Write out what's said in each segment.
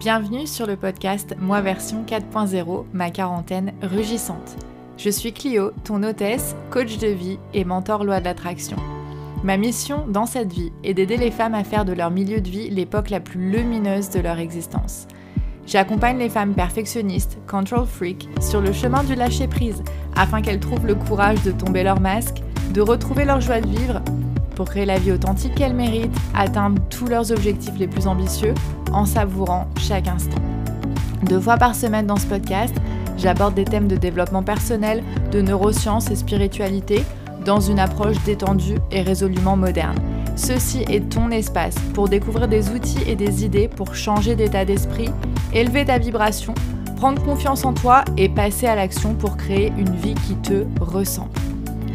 Bienvenue sur le podcast Moi version 4.0, ma quarantaine rugissante. Je suis Clio, ton hôtesse, coach de vie et mentor loi de l'attraction. Ma mission dans cette vie est d'aider les femmes à faire de leur milieu de vie l'époque la plus lumineuse de leur existence. J'accompagne les femmes perfectionnistes, control freak, sur le chemin du lâcher prise afin qu'elles trouvent le courage de tomber leur masque, de retrouver leur joie de vivre pour créer la vie authentique qu'elles méritent, atteindre tous leurs objectifs les plus ambitieux en savourant chaque instant. Deux fois par semaine dans ce podcast, j'aborde des thèmes de développement personnel, de neurosciences et spiritualité dans une approche détendue et résolument moderne. Ceci est ton espace pour découvrir des outils et des idées pour changer d'état d'esprit, élever ta vibration, prendre confiance en toi et passer à l'action pour créer une vie qui te ressemble.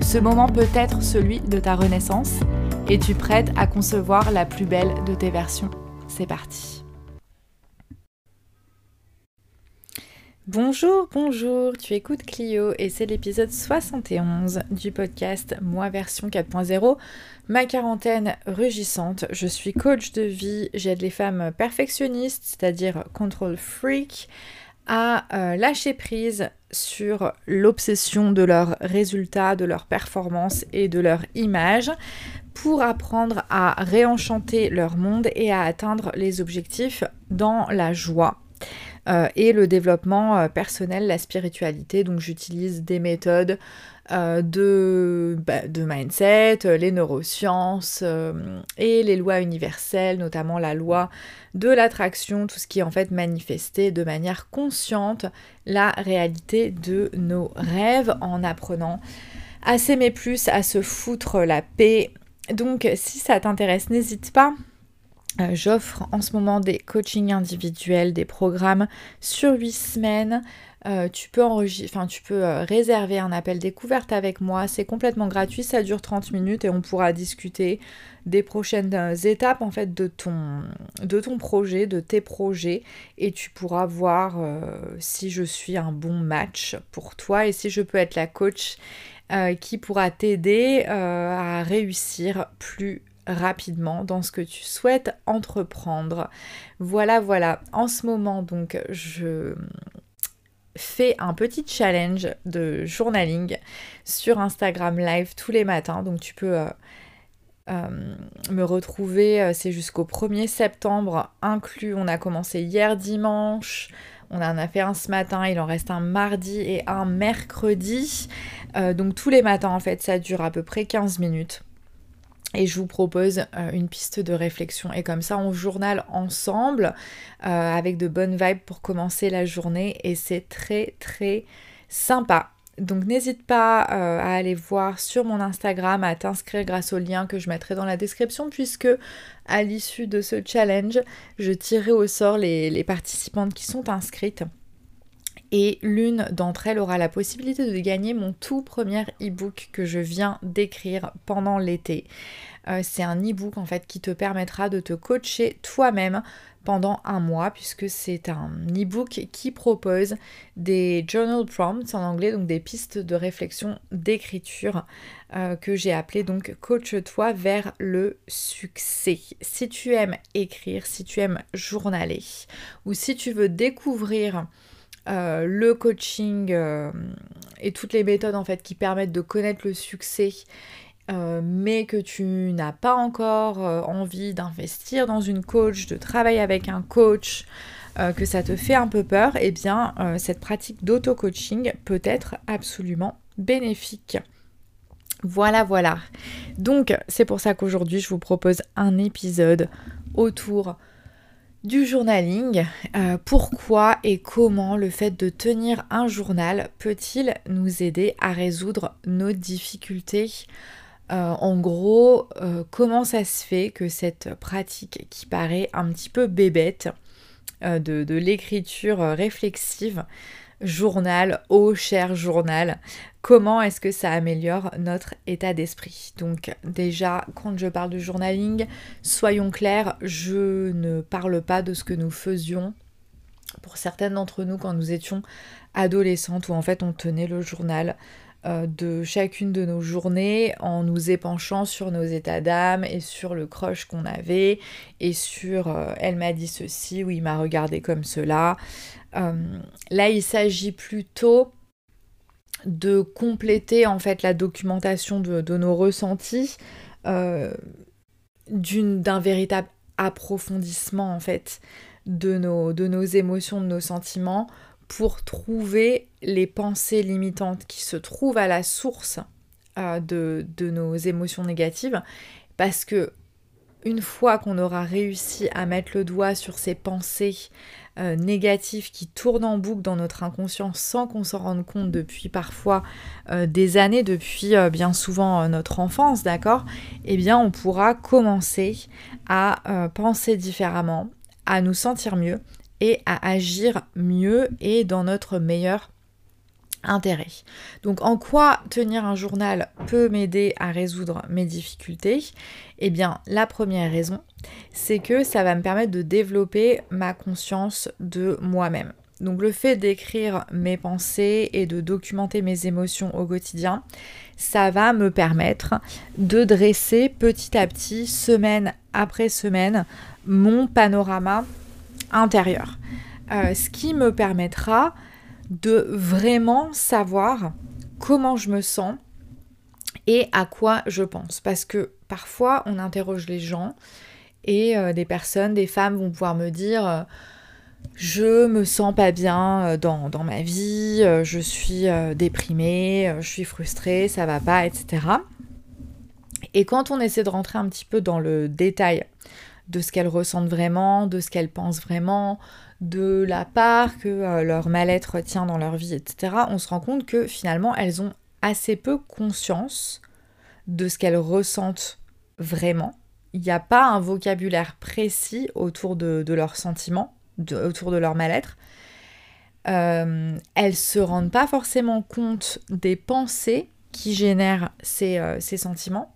Ce moment peut être celui de ta renaissance. Es-tu prête à concevoir la plus belle de tes versions C'est parti. Bonjour, bonjour, tu écoutes Clio et c'est l'épisode 71 du podcast Moi version 4.0, ma quarantaine rugissante. Je suis coach de vie, j'aide les femmes perfectionnistes, c'est-à-dire control freak, à euh, lâcher prise sur l'obsession de leurs résultats, de leurs performances et de leur image pour apprendre à réenchanter leur monde et à atteindre les objectifs dans la joie. Euh, et le développement euh, personnel, la spiritualité. Donc j'utilise des méthodes euh, de, bah, de mindset, les neurosciences et les lois universelles, notamment la loi de l'attraction, tout ce qui est en fait manifesté de manière consciente la réalité de nos rêves en apprenant à s'aimer plus, à se foutre la paix. Donc si ça t'intéresse, n'hésite pas euh, j'offre en ce moment des coachings individuels, des programmes sur 8 semaines. Euh, tu peux, euh, réserver un appel découverte avec moi, c'est complètement gratuit, ça dure 30 minutes et on pourra discuter des prochaines étapes en fait de ton, de ton projet, de tes projets et tu pourras voir si je suis un bon match pour toi et si je peux être la coach qui pourra t'aider à réussir plus rapidement dans ce que tu souhaites entreprendre. Voilà, voilà. En ce moment, donc, je fais un petit challenge de journaling sur Instagram Live tous les matins. Donc, tu peux euh, euh, me retrouver. Euh, c'est jusqu'au 1er septembre inclus. On a commencé hier dimanche. On en a fait un ce matin, il en reste un mardi et un mercredi. donc tous les matins en fait, ça dure à peu près 15 minutes et je vous propose euh, une piste de réflexion. Et comme ça, on journal ensemble euh, avec de bonnes vibes pour commencer la journée et c'est très très sympa. Donc n'hésite pas euh, à aller voir sur mon Instagram, à t'inscrire grâce au lien que je mettrai dans la description puisque à l'issue de ce challenge, je tirerai au sort les participantes qui sont inscrites et l'une d'entre elles aura la possibilité de gagner mon tout premier e-book que je viens d'écrire pendant l'été. Euh, c'est un e-book en fait qui te permettra de te coacher toi-même pendant un mois puisque c'est un e-book qui propose des journal prompts en anglais, donc des pistes de réflexion d'écriture euh, que j'ai appelé donc coach-toi vers le succès. Si tu aimes écrire, si tu aimes journaler ou si tu veux découvrir euh, le coaching euh, et toutes les méthodes en fait qui permettent de connaître le succès euh, mais que tu n'as pas encore envie d'investir dans une coach, de travailler avec un coach, que ça te fait un peu peur, eh bien cette pratique d'auto-coaching peut être absolument bénéfique. Voilà, voilà. Donc c'est pour ça qu'aujourd'hui je vous propose un épisode autour du journaling. Euh, pourquoi et comment le fait de tenir un journal peut-il nous aider à résoudre nos difficultés euh, En gros, euh, comment ça se fait que cette pratique qui paraît un petit peu bébête de l'écriture réflexive journal, au cher journal, comment est-ce que ça améliore notre état d'esprit? Donc déjà, quand je parle de journaling, soyons clairs, je ne parle pas de ce que nous faisions pour certaines d'entre nous quand nous étions adolescentes où en fait on tenait le journal de chacune de nos journées en nous épanchant sur nos états d'âme et sur le crush qu'on avait et sur euh, elle m'a dit ceci ou il m'a regardé comme cela. Euh, là, il s'agit plutôt de compléter en fait la documentation de, nos ressentis d'un véritable approfondissement en fait de nos émotions, de nos sentiments pour trouver les pensées limitantes qui se trouvent à la source euh, de, nos émotions négatives. Parce que une fois qu'on aura réussi à mettre le doigt sur ces pensées euh, négatives qui tournent en boucle dans notre inconscient sans qu'on s'en rende compte depuis parfois euh, des années, depuis bien souvent notre enfance, d'accord? Eh bien, on pourra commencer à penser différemment, à nous sentir mieux et à agir mieux et dans notre meilleur intérêt. Donc en quoi tenir un journal peut m'aider à résoudre mes difficultés? Eh bien la première raison, c'est que ça va me permettre de développer ma conscience de moi-même. Donc le fait d'écrire mes pensées et de documenter mes émotions au quotidien, ça va me permettre de dresser petit à petit, semaine après semaine, mon panorama intérieur. Euh, ce qui me permettra de vraiment savoir comment je me sens et à quoi je pense. Parce que parfois, on interroge les gens et euh, des personnes, des femmes vont pouvoir me dire euh, je me sens pas bien dans, dans ma vie, je suis déprimée, je suis frustrée, ça va pas, etc. Et quand on essaie de rentrer un petit peu dans le détail de ce qu'elles ressentent vraiment, de ce qu'elles pensent vraiment, de la part que euh, leur mal-être tient dans leur vie, etc., on se rend compte que finalement elles ont assez peu conscience de ce qu'elles ressentent vraiment. Il n'y a pas un vocabulaire précis autour de, leurs sentiments, autour de leur mal-être. Euh, elles se rendent pas forcément compte des pensées qui génèrent ces, euh, ces sentiments.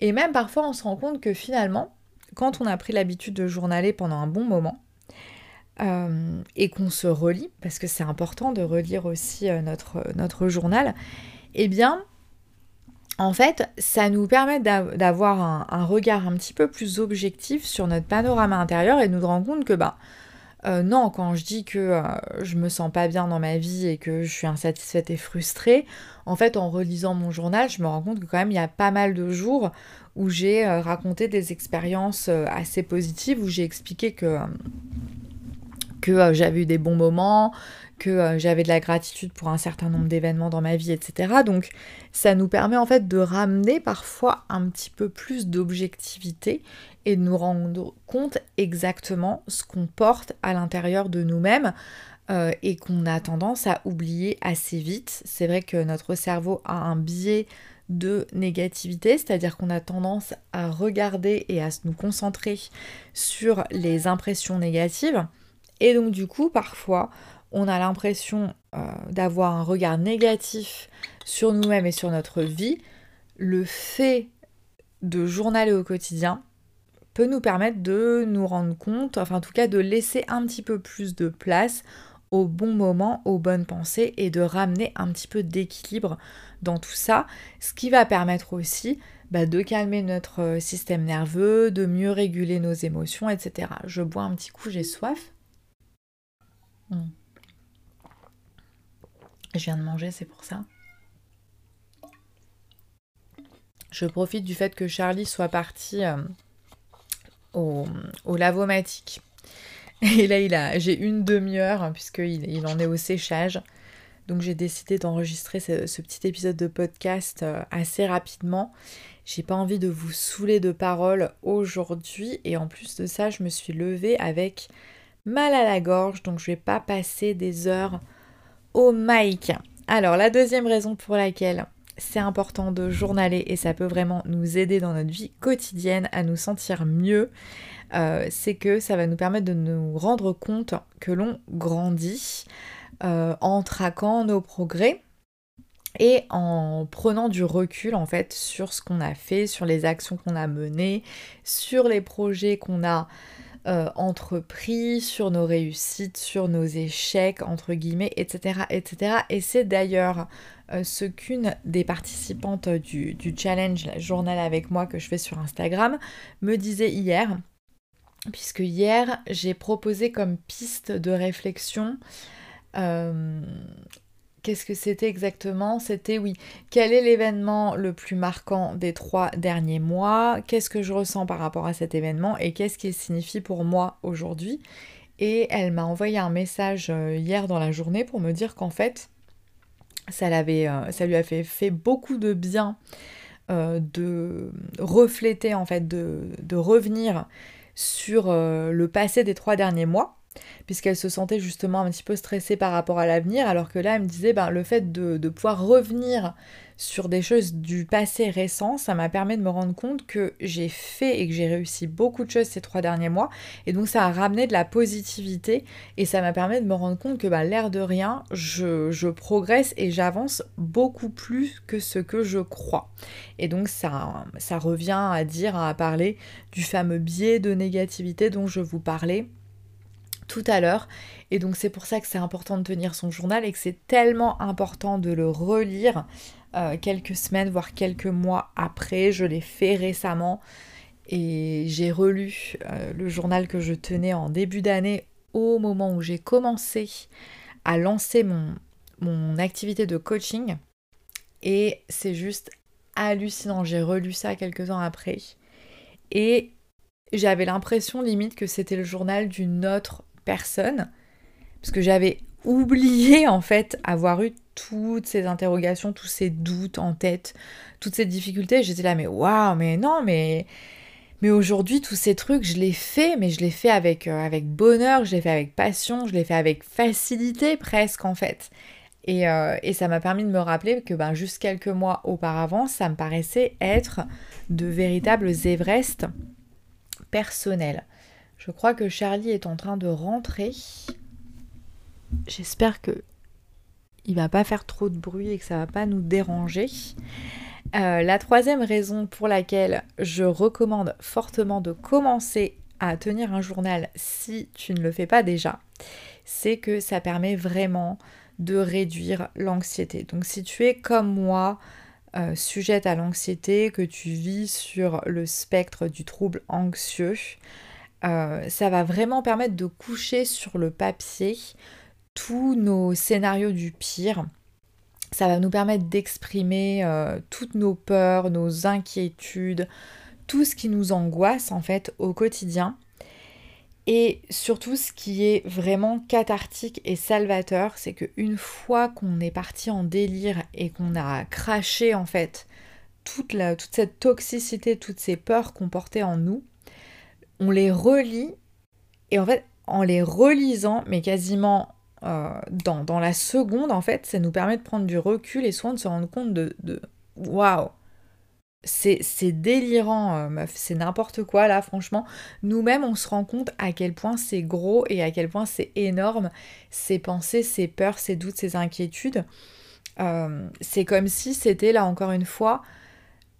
Et même parfois on se rend compte que finalement, quand on a pris l'habitude de journaler pendant un bon moment, euh, et qu'on se relit, parce que c'est important de relire aussi euh, notre, notre journal, eh bien, en fait, ça nous permet d'avoir un, regard un petit peu plus objectif sur notre panorama intérieur et de nous rendre compte que, bah, euh, non, quand je dis que je me sens pas bien dans ma vie et que je suis insatisfaite et frustrée, en fait, en relisant mon journal, je me rends compte que quand même, il y a pas mal de jours où j'ai euh, raconté des expériences euh, assez positives, où j'ai expliqué que, que j'avais eu des bons moments, que j'avais de la gratitude pour un certain nombre d'événements dans ma vie, etc. Donc ça nous permet en fait de ramener parfois un petit peu plus d'objectivité et de nous rendre compte exactement ce qu'on porte à l'intérieur de nous-mêmes. Euh, et qu'on a tendance à oublier assez vite. C'est vrai que notre cerveau a un biais de négativité, c'est-à-dire qu'on a tendance à regarder et à nous concentrer sur les impressions négatives. Et donc du coup, parfois, on a l'impression euh, d'avoir un regard négatif sur nous-mêmes et sur notre vie. Le fait de journaler au quotidien peut nous permettre de nous rendre compte, enfin en tout cas de laisser un petit peu plus de place au bon moment, aux bonnes pensées et de ramener un petit peu d'équilibre dans tout ça, ce qui va permettre aussi bah, de calmer notre euh, système nerveux, de mieux réguler nos émotions, etc. Je bois un petit coup, j'ai soif. Hmm. Je viens de manger, c'est pour ça. Je profite du fait que Charlie soit parti euh, au, au lavomatique et là, il a, j'ai une demi-heure, hein, puisqu'il il en est au séchage. Donc j'ai décidé d'enregistrer ce, petit épisode de podcast euh, assez rapidement. J'ai pas envie de vous saouler de paroles aujourd'hui. Et en plus de ça, je me suis levée avec mal à la gorge. Donc je vais pas passer des heures au mic. Alors la deuxième raison pour laquelle c'est important de journaler et ça peut vraiment nous aider dans notre vie quotidienne à nous sentir mieux, euh, c'est que ça va nous permettre de nous rendre compte que l'on grandit euh, en traquant nos progrès et en prenant du recul en fait sur ce qu'on a fait, sur les actions qu'on a menées, sur les projets qu'on a euh, entrepris, sur nos réussites, sur nos échecs, entre guillemets, etc. etc. Et c'est d'ailleurs ce qu'une des participantes du, challenge journal avec moi que je fais sur Instagram me disait hier, puisque hier j'ai proposé comme piste de réflexion euh, Qu'est-ce que c'était exactement? C'était oui, quel est l'événement le plus marquant des trois derniers mois? Qu'est-ce que je ressens par rapport à cet événement? Et qu'est-ce qu'il signifie pour moi aujourd'hui? Et elle m'a envoyé un message euh, hier dans la journée pour me dire qu'en fait, ça, euh, ça lui a fait, beaucoup de bien de refléter, en fait, de revenir sur le passé des trois derniers mois puisqu'elle se sentait justement un petit peu stressée par rapport à l'avenir, alors que là, elle me disait, ben, le fait de, pouvoir revenir sur des choses du passé récent, ça m'a permis de me rendre compte que j'ai fait et que j'ai réussi beaucoup de choses ces trois derniers mois, et donc ça a ramené de la positivité, et ça m'a permis de me rendre compte que ben, l'air de rien, je, je progresse et j'avance beaucoup plus que ce que je crois. Et donc ça, ça revient à dire, à parler du fameux biais de négativité dont je vous parlais tout à l'heure. Et donc c'est pour ça que c'est important de tenir son journal et que c'est tellement important de le relire euh, quelques semaines, voire quelques mois après. Je l'ai fait récemment et j'ai relu euh, le journal que je tenais en début d'année au moment où j'ai commencé à lancer mon, mon activité de coaching. Et c'est juste hallucinant. J'ai relu ça quelques temps après. Et j'avais l'impression limite que c'était le journal d'une autre personne, parce que j'avais oublié en fait avoir eu toutes ces interrogations, tous ces doutes en tête, toutes ces difficultés. J'étais là, mais waouh, mais non, mais mais aujourd'hui, tous ces trucs, je les fais, mais je les fais avec, euh, avec bonheur, je les fais avec passion, je les fais avec facilité presque en fait. Et, euh, et ça m'a permis de me rappeler que ben, juste quelques mois auparavant, ça me paraissait être de véritables Everest personnels. Je crois que Charlie est en train de rentrer. J'espère que il va pas faire trop de bruit et que ça va pas nous déranger. Euh, la troisième raison pour laquelle je recommande fortement de commencer à tenir un journal si tu ne le fais pas déjà, c'est que ça permet vraiment de réduire l'anxiété. Donc si tu es comme moi, euh, sujette à l'anxiété, que tu vis sur le spectre du trouble anxieux, euh, ça va vraiment permettre de coucher sur le papier tous nos scénarios du pire. Ça va nous permettre d'exprimer euh, toutes nos peurs, nos inquiétudes, tout ce qui nous angoisse en fait au quotidien. Et surtout, ce qui est vraiment cathartique et salvateur, c'est qu'une fois qu'on est parti en délire et qu'on a craché en fait toute, toute cette toxicité, toutes ces peurs qu'on portait en nous, on les relit et en fait en les relisant mais quasiment euh, dans, la seconde en fait ça nous permet de prendre du recul et souvent de se rendre compte de, waouh c'est délirant, euh, c'est n'importe quoi là, franchement. Nous-mêmes, on se rend compte à quel point c'est gros et à quel point c'est énorme, ces pensées, ces peurs, ces doutes, ces inquiétudes. Euh, c'est comme si c'était là encore une fois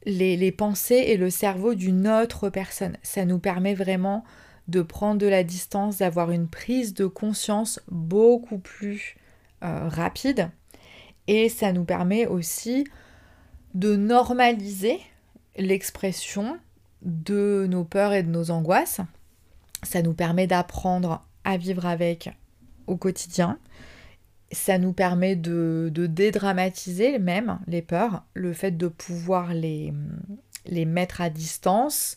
les, pensées et le cerveau d'une autre personne. Ça nous permet vraiment de prendre de la distance, d'avoir une prise de conscience beaucoup plus euh, rapide. Et ça nous permet aussi de normaliser l'expression de nos peurs et de nos angoisses. Ça nous permet d'apprendre à vivre avec au quotidien ça nous permet de, dédramatiser même les peurs, le fait de pouvoir les, les mettre à distance,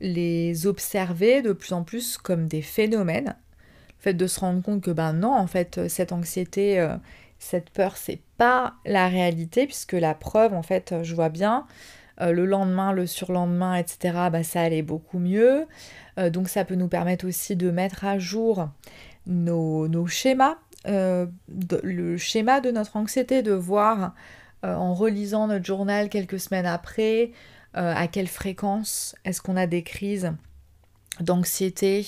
les observer de plus en plus comme des phénomènes. Le fait de se rendre compte que ben non, en fait, cette anxiété, euh, cette peur, c'est pas la réalité, puisque la preuve, en fait, je vois bien, euh, le lendemain, le surlendemain, etc., bah, ça allait beaucoup mieux. Euh, donc ça peut nous permettre aussi de mettre à jour nos, nos schémas euh, le schéma de notre anxiété, de voir euh, en relisant notre journal quelques semaines après euh, à quelle fréquence est-ce qu'on a des crises d'anxiété,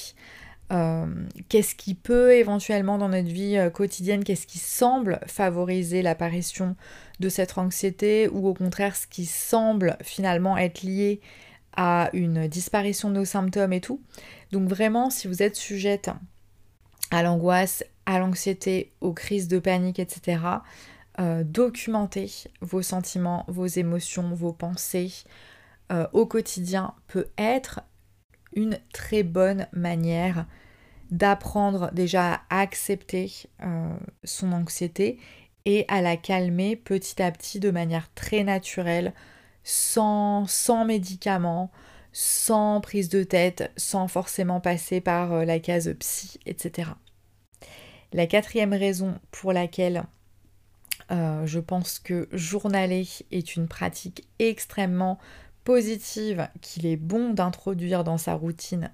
qu'est-ce qui peut éventuellement dans notre vie quotidienne, qu'est-ce qui semble favoriser l'apparition de cette anxiété ou au contraire ce qui semble finalement être lié à une disparition de nos symptômes et tout. Donc vraiment, si vous êtes sujette à l'angoisse, à l'anxiété, aux crises de panique, etc., euh, documenter vos sentiments, vos émotions, vos pensées euh, au quotidien peut être une très bonne manière d'apprendre déjà à accepter euh, son anxiété et à la calmer petit à petit de manière très naturelle, sans, médicaments, sans prise de tête, sans forcément passer par euh, la case psy, etc. La quatrième raison pour laquelle je pense que journaler est une pratique extrêmement positive qu'il est bon d'introduire dans sa routine,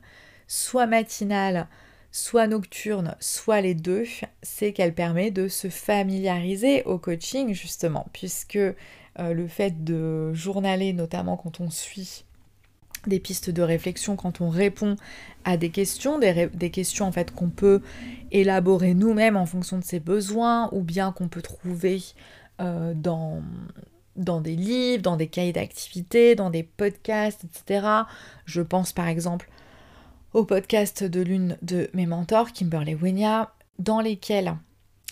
soit matinale, soit nocturne, soit les deux, c'est qu'elle permet de se familiariser au coaching justement, puisque euh, le fait de journaler, notamment quand on suit des pistes de réflexion, quand on répond à des questions, des, questions en fait qu'on peut élaborer nous-mêmes en fonction de ses besoins, ou bien qu'on peut trouver euh, dans, dans des livres, dans des cahiers d'activité, dans des podcasts, etc. Je pense par exemple au podcast de l'une de mes mentors, Kimberly Winia, dans lesquels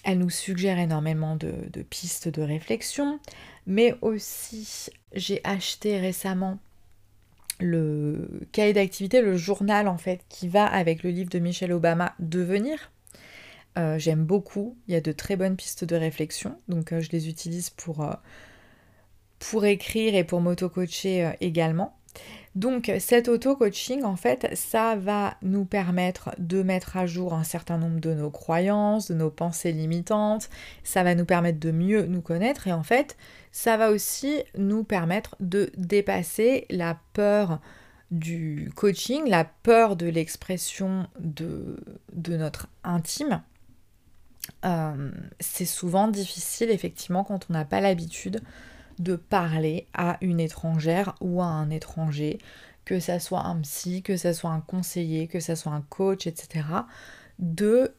elle nous suggère énormément de, pistes de réflexion, mais aussi j'ai acheté récemment le cahier d'activité, le journal en fait, qui va avec le livre de Michelle Obama Devenir. Euh, j'aime beaucoup, il y a de très bonnes pistes de réflexion, donc euh, je les utilise pour, euh, pour écrire et pour m'auto-coacher également. Donc cet auto-coaching, en fait, ça va nous permettre de mettre à jour un certain nombre de nos croyances, de nos pensées limitantes, ça va nous permettre de mieux nous connaître et en fait, ça va aussi nous permettre de dépasser la peur du coaching, la peur de l'expression de, de, notre intime. Euh, c'est souvent difficile effectivement quand on n'a pas l'habitude de parler à une étrangère ou à un étranger, que ça soit un psy, que ça soit un conseiller, que ça soit un coach, etc., de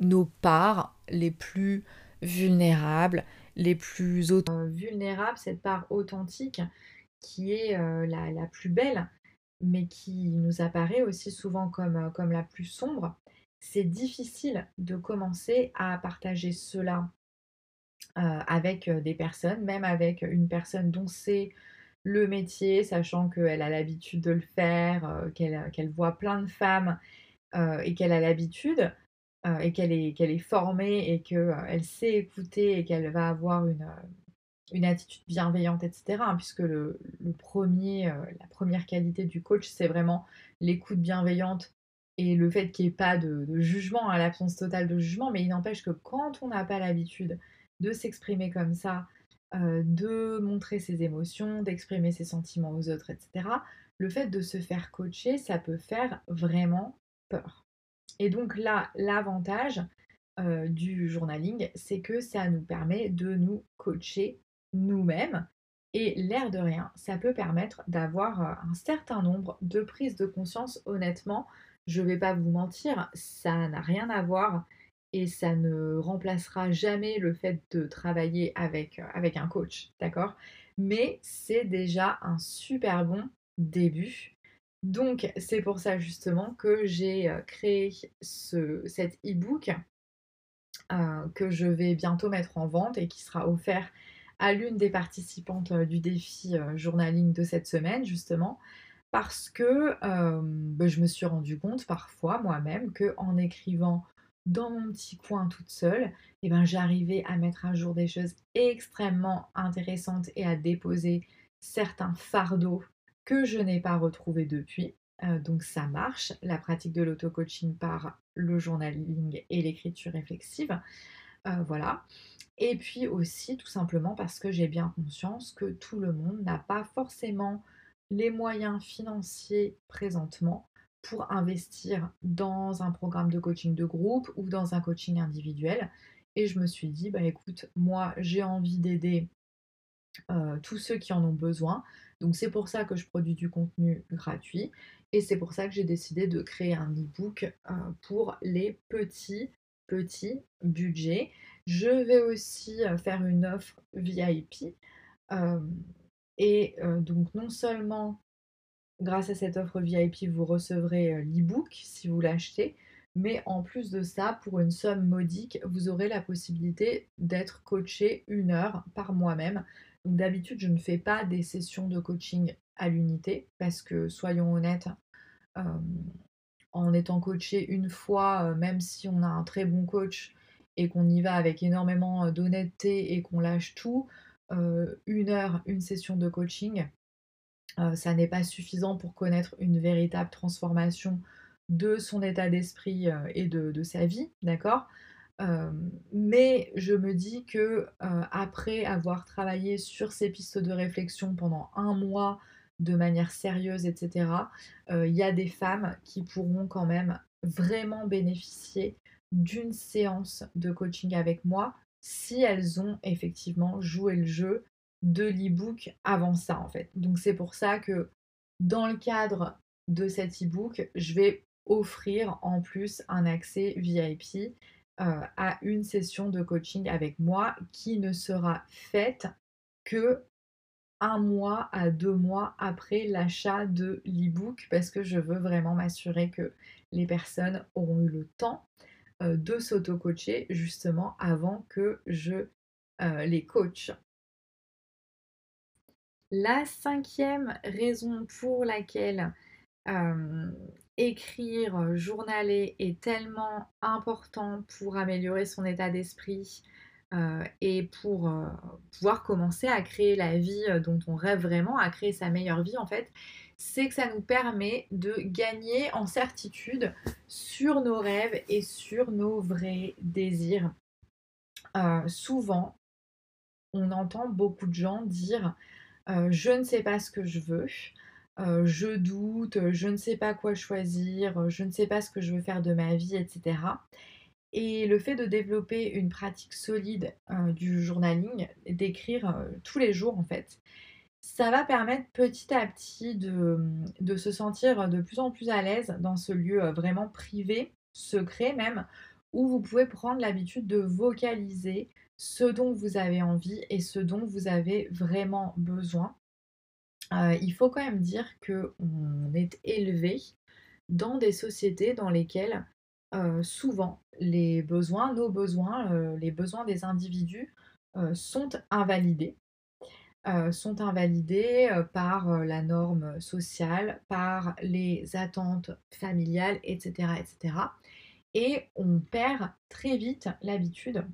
nos parts les plus vulnérables, les plus euh, vulnérables, cette part authentique qui est euh, la, plus belle, mais qui nous apparaît aussi souvent comme, euh, comme la plus sombre. C'est difficile de commencer à partager cela avec euh, des personnes, même avec une personne dont c'est le métier, sachant qu'elle a l'habitude de le faire, euh, qu'elle voit plein de femmes et qu'elle a l'habitude et qu'elle est, qu'elle est formée et qu'elle sait écouter et qu'elle va avoir une, une attitude bienveillante, etc. Hein, puisque le, premier, la première qualité du coach, c'est vraiment l'écoute bienveillante et le fait qu'il n'y ait pas de, jugement, hein, l'absence totale de jugement, mais il n'empêche que quand on n'a pas l'habitude de s'exprimer comme ça, euh, de montrer ses émotions, d'exprimer ses sentiments aux autres, etc., le fait de se faire coacher, ça peut faire vraiment peur. Et donc là, l'avantage euh, du journaling, c'est que ça nous permet de nous coacher nous-mêmes. Et l'air de rien, ça peut permettre d'avoir euh, un certain nombre de prises de conscience. Honnêtement, je vais pas vous mentir, ça n'a rien à voir et ça ne remplacera jamais le fait de travailler avec, euh, un coach, d'accord? Mais c'est déjà un super bon début. Donc c'est pour ça justement que j'ai euh, créé ce, cet e-book euh, que je vais bientôt mettre en vente et qui sera offert à l'une des participantes du défi journaling de cette semaine justement parce que bah, je me suis rendu compte parfois moi-même que en écrivant dans mon petit coin toute seule, eh ben j'arrivais à mettre à jour des choses extrêmement intéressantes et à déposer certains fardeaux que je n'ai pas retrouvés depuis. Euh, donc ça marche, la pratique de l'auto-coaching par le journaling et l'écriture réflexive. Euh, voilà. Et puis aussi tout simplement parce que j'ai bien conscience que tout le monde n'a pas forcément les moyens financiers présentement pour investir dans un programme de coaching de groupe ou dans un coaching individuel. Et je me suis dit, bah écoute, moi j'ai envie d'aider euh, tous ceux qui en ont besoin. Donc c'est pour ça que je produis du contenu gratuit et c'est pour ça que j'ai décidé de créer un e-book euh, pour les petits, petits budgets. Je vais aussi euh, faire une offre VIP. et donc non seulement grâce à cette offre VIP, vous recevrez l'e-book si vous l'achetez. Mais en plus de ça, pour une somme modique, vous aurez la possibilité d'être coaché une heure par moi-même. D'habitude, je ne fais pas des sessions de coaching à l'unité parce que, soyons honnêtes, en étant coaché une fois, même si on a un très bon coach et qu'on y va avec énormément d'honnêteté et qu'on lâche tout, une heure, une session de coaching, ça n'est pas suffisant pour connaître une véritable transformation de son état d'esprit et de, sa vie, d'accord? Mais je me dis que après avoir travaillé sur ces pistes de réflexion pendant un mois de manière sérieuse, etc., il y a des femmes qui pourront quand même vraiment bénéficier d'une séance de coaching avec moi si elles ont effectivement joué le jeu de l'e-book avant ça en fait. Donc c'est pour ça que dans le cadre de cet e-book, je vais offrir en plus un accès VIP euh, à une session de coaching avec moi qui ne sera faite que un mois à deux mois après l'achat de l'e-book parce que je veux vraiment m'assurer que les personnes auront eu le temps euh, de s'auto-coacher justement avant que je euh, les coach. La cinquième raison pour laquelle écrire, journaler est tellement important pour améliorer son état d'esprit et pour pouvoir commencer à créer la vie dont on rêve vraiment, à créer sa meilleure vie en fait, c'est que ça nous permet de gagner en certitude sur nos rêves et sur nos vrais désirs. souvent, on entend beaucoup de gens dire je ne sais pas ce que je veux, je doute, je ne sais pas quoi choisir, je ne sais pas ce que je veux faire de ma vie, etc. Et le fait de développer une pratique solide du journaling, d'écrire tous les jours en fait, ça va permettre petit à petit de, de, se sentir de plus en plus à l'aise dans ce lieu vraiment privé, secret même, où vous pouvez prendre l'habitude de vocaliser ce dont vous avez envie et ce dont vous avez vraiment besoin. Euh, il faut quand même dire qu'on est élevé dans des sociétés dans lesquelles euh, souvent les besoins, nos besoins, euh, les besoins des individus sont invalidés. sont invalidés par la norme sociale, par les attentes familiales, etc., etc. Et on perd très vite l'habitude,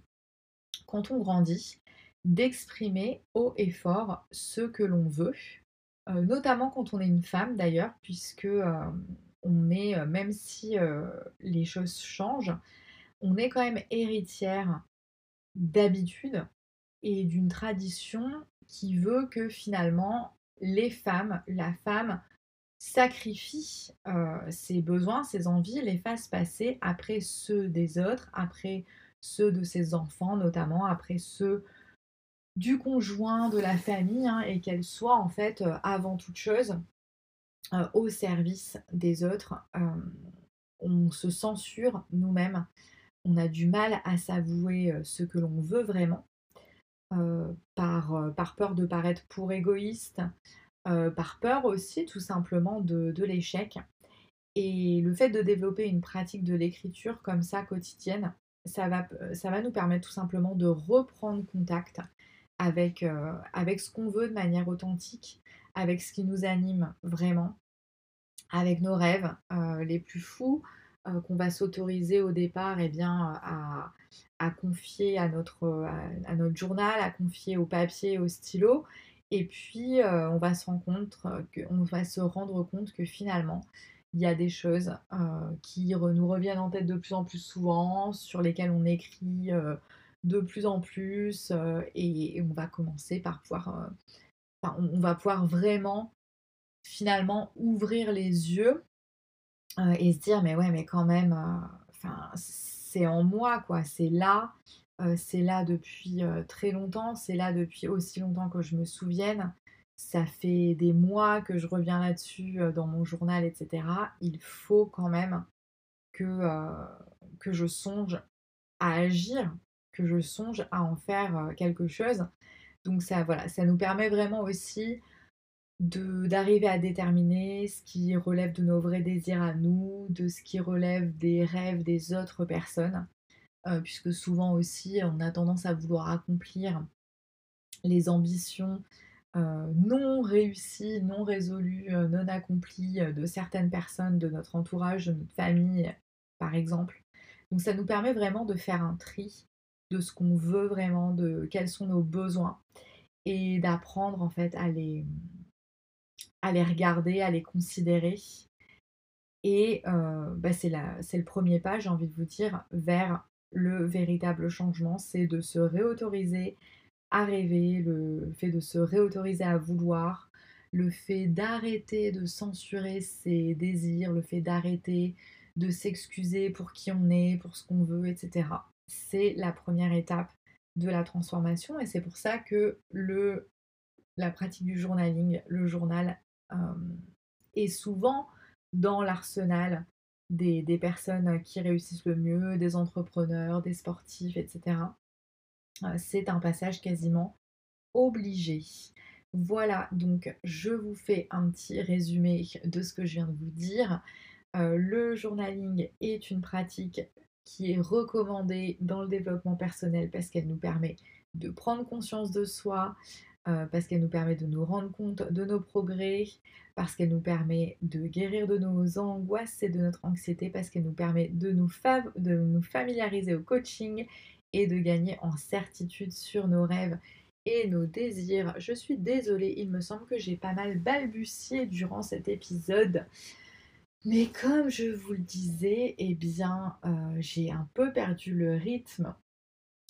quand on grandit, d'exprimer haut et fort ce que l'on veut, euh, notamment quand on est une femme d'ailleurs, puisque euh, on est, euh, même si les choses changent, on est quand même héritière d'habitudes et d'une tradition qui veut que finalement les femmes, la femme, sacrifie ses besoins, ses envies, les fasse passer après ceux des autres, après ceux de ses enfants notamment, après ceux du conjoint, de la famille, hein, et qu'elle soit en fait euh, avant toute chose euh, au service des autres. Euh, on se censure nous-mêmes, on a du mal à s'avouer ce que l'on veut vraiment, par, peur de paraître pour égoïste, par peur aussi tout simplement de l'échec. Et le fait de développer une pratique de l'écriture comme ça quotidienne, ça va, ça va nous permettre tout simplement de reprendre contact avec, euh, avec ce qu'on veut de manière authentique, avec ce qui nous anime vraiment, avec nos rêves euh, les plus fous euh, qu'on va s'autoriser au départ eh bien, à, à, confier à notre, à, notre journal, à confier au papier, au stylo. Et puis, on, va se rendre compte on va se rendre compte que finalement, il y a des choses qui nous reviennent en tête de plus en plus souvent, sur lesquelles on écrit de plus en plus euh, et, on va commencer par pouvoir, euh, on, va pouvoir vraiment finalement ouvrir les yeux euh, et se dire mais ouais mais quand même, c'est en moi quoi, c'est là, c'est là depuis très longtemps, c'est là depuis aussi longtemps que je me souvienne. Ça fait des mois que je reviens là-dessus dans mon journal, etc. Il faut quand même que, que je songe à agir que je songe à en faire quelque chose. Donc ça, voilà, ça nous permet vraiment aussi d'arriver à déterminer ce qui relève de nos vrais désirs à nous, de ce qui relève des rêves des autres personnes, euh, puisque souvent aussi on a tendance à vouloir accomplir les ambitions euh, non réussies, non résolues, euh, non accomplies de certaines personnes de notre entourage, de notre famille, par exemple. Donc ça nous permet vraiment de faire un tri de ce qu'on veut vraiment, de quels sont nos besoins et d'apprendre en fait à les, à les regarder, à les considérer. Et euh, bah, c'est le premier pas, j'ai envie de vous dire, vers le véritable changement, c'est de se réautoriser à rêver, le fait de se réautoriser à vouloir, le fait d'arrêter de censurer ses désirs, le fait d'arrêter de s'excuser pour qui on est, pour ce qu'on veut, etc. C'est la première étape de la transformation et c'est pour ça que le, la pratique du journaling, le journal, euh, est souvent dans l'arsenal des, personnes qui réussissent le mieux, des entrepreneurs, des sportifs, etc. Euh, c'est un passage quasiment obligé. Voilà, donc je vous fais un petit résumé de ce que je viens de vous dire. Euh, le journaling est une pratique qui est recommandée dans le développement personnel parce qu'elle nous permet de prendre conscience de soi, euh, parce qu'elle nous permet de nous rendre compte de nos progrès, parce qu'elle nous permet de guérir de nos angoisses et de notre anxiété, parce qu'elle nous permet de nous, de nous familiariser au coaching et de gagner en certitude sur nos rêves et nos désirs. Je suis désolée, il me semble que j'ai pas mal balbutié durant cet épisode. Mais comme je vous le disais, eh bien, euh, j'ai un peu perdu le rythme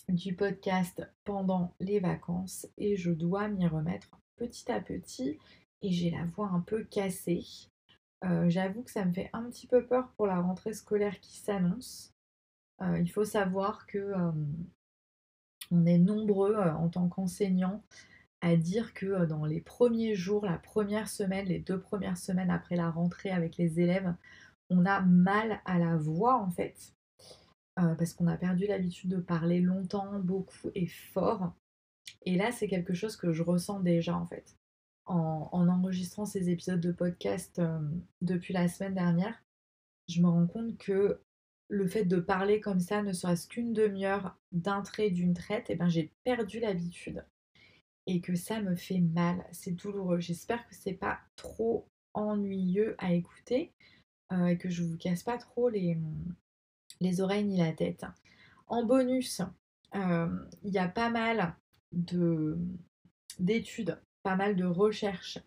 du podcast pendant les vacances et je dois m'y remettre petit à petit et j'ai la voix un peu cassée. Euh, j'avoue que ça me fait un petit peu peur pour la rentrée scolaire qui s'annonce. Euh, il faut savoir que on est nombreux en tant qu'enseignants à dire que euh, dans les premiers jours, la première semaine, les deux premières semaines après la rentrée avec les élèves, on a mal à la voix en fait. Euh, parce qu'on a perdu l'habitude de parler longtemps, beaucoup et fort. Et là, c'est quelque chose que je ressens déjà en fait. En, enregistrant ces épisodes de podcast euh, depuis la semaine dernière, je me rends compte que le fait de parler comme ça, ne serait-ce qu'une demi-heure d'un trait, d'une traite, eh ben j'ai perdu l'habitude et que ça me fait mal. C'est douloureux. J'espère que c'est pas trop ennuyeux à écouter euh, et que je vous casse pas trop les, les oreilles ni la tête. En bonus, euh, il y a pas mal de d'études, pas mal de recherches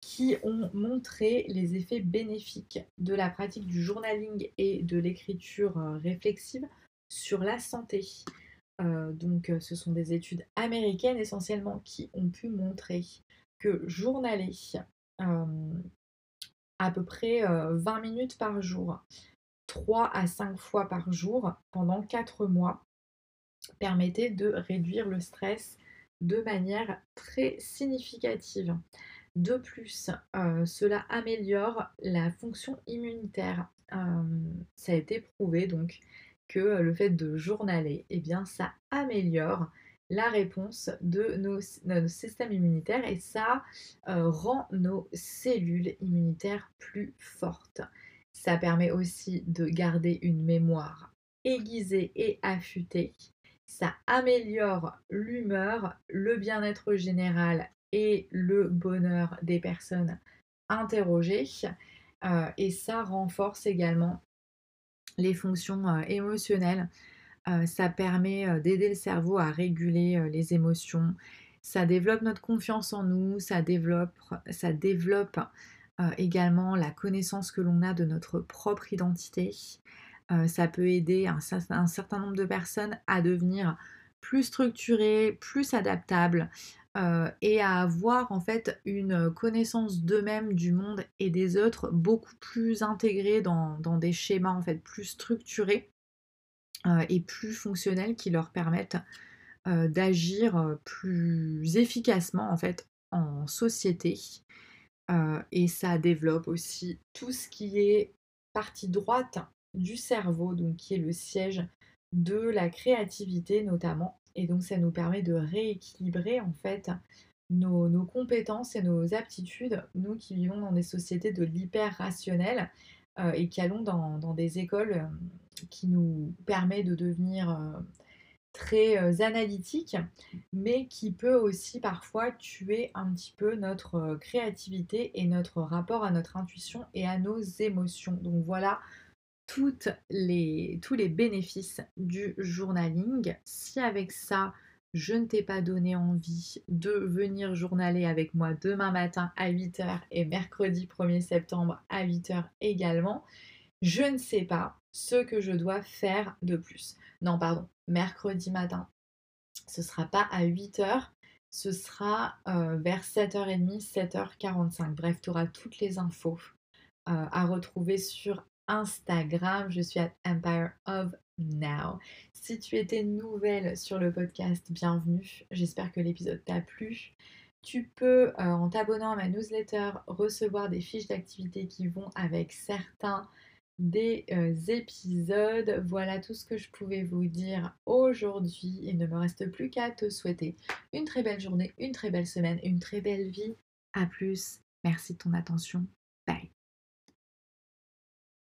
qui ont montré les effets bénéfiques de la pratique du journaling et de l'écriture euh, réflexive sur la santé. Euh, donc euh, ce sont des études américaines essentiellement qui ont pu montrer que journaler à peu près 20 minutes par jour, 3 à 5 fois par jour pendant 4 mois permettait de réduire le stress de manière très significative. De plus, cela améliore la fonction immunitaire. ça a été prouvé donc que euh, le fait de journaler, eh bien, ça améliore la réponse de nos, notre système immunitaire et ça euh, rend nos cellules immunitaires plus fortes. Ça permet aussi de garder une mémoire aiguisée et affûtée. Ça améliore l'humeur, le bien-être général et le bonheur des personnes interrogées. Euh, et ça renforce également les fonctions euh, émotionnelles. Euh, ça permet d'aider le cerveau à réguler les émotions. Ça développe notre confiance en nous, ça développe, également la connaissance que l'on a de notre propre identité. ça peut aider un, certain nombre de personnes à devenir plus structurées, plus adaptables, euh, et à avoir en fait une connaissance d'eux-mêmes, du monde et des autres beaucoup plus intégrée dans, des schémas en fait plus structurés euh, et plus fonctionnels qui leur permettent euh, d'agir plus efficacement en fait en société. et ça développe aussi tout ce qui est partie droite du cerveau, donc qui est le siège de la créativité notamment et donc ça nous permet de rééquilibrer en fait nos, compétences et nos aptitudes, nous qui vivons dans des sociétés de l'hyper rationnel euh, et qui allons dans, des écoles euh, qui nous permettent de devenir euh, très analytiques, mais qui peut aussi parfois tuer un petit peu notre créativité et notre rapport à notre intuition et à nos émotions. Donc voilà les, tous les bénéfices du journaling. Si avec ça, je ne t'ai pas donné envie de venir journaler avec moi demain matin à 8h et mercredi 1er septembre à 8h également, je ne sais pas ce que je dois faire de plus. Non, pardon, mercredi matin, ce sera pas à 8h, ce sera euh, vers 7h30, 7h45. Bref, tu auras toutes les infos euh, à retrouver sur Instagram. Je suis à Empire of Now. Si tu étais nouvelle sur le podcast, bienvenue. J'espère que l'épisode t'a plu. Tu peux, euh, en t'abonnant à ma newsletter, recevoir des fiches d'activité qui vont avec certains des euh, épisodes. Voilà tout ce que je pouvais vous dire aujourd'hui. Il ne me reste plus qu'à te souhaiter une très belle journée, une très belle semaine, une très belle vie. A plus. Merci de ton attention.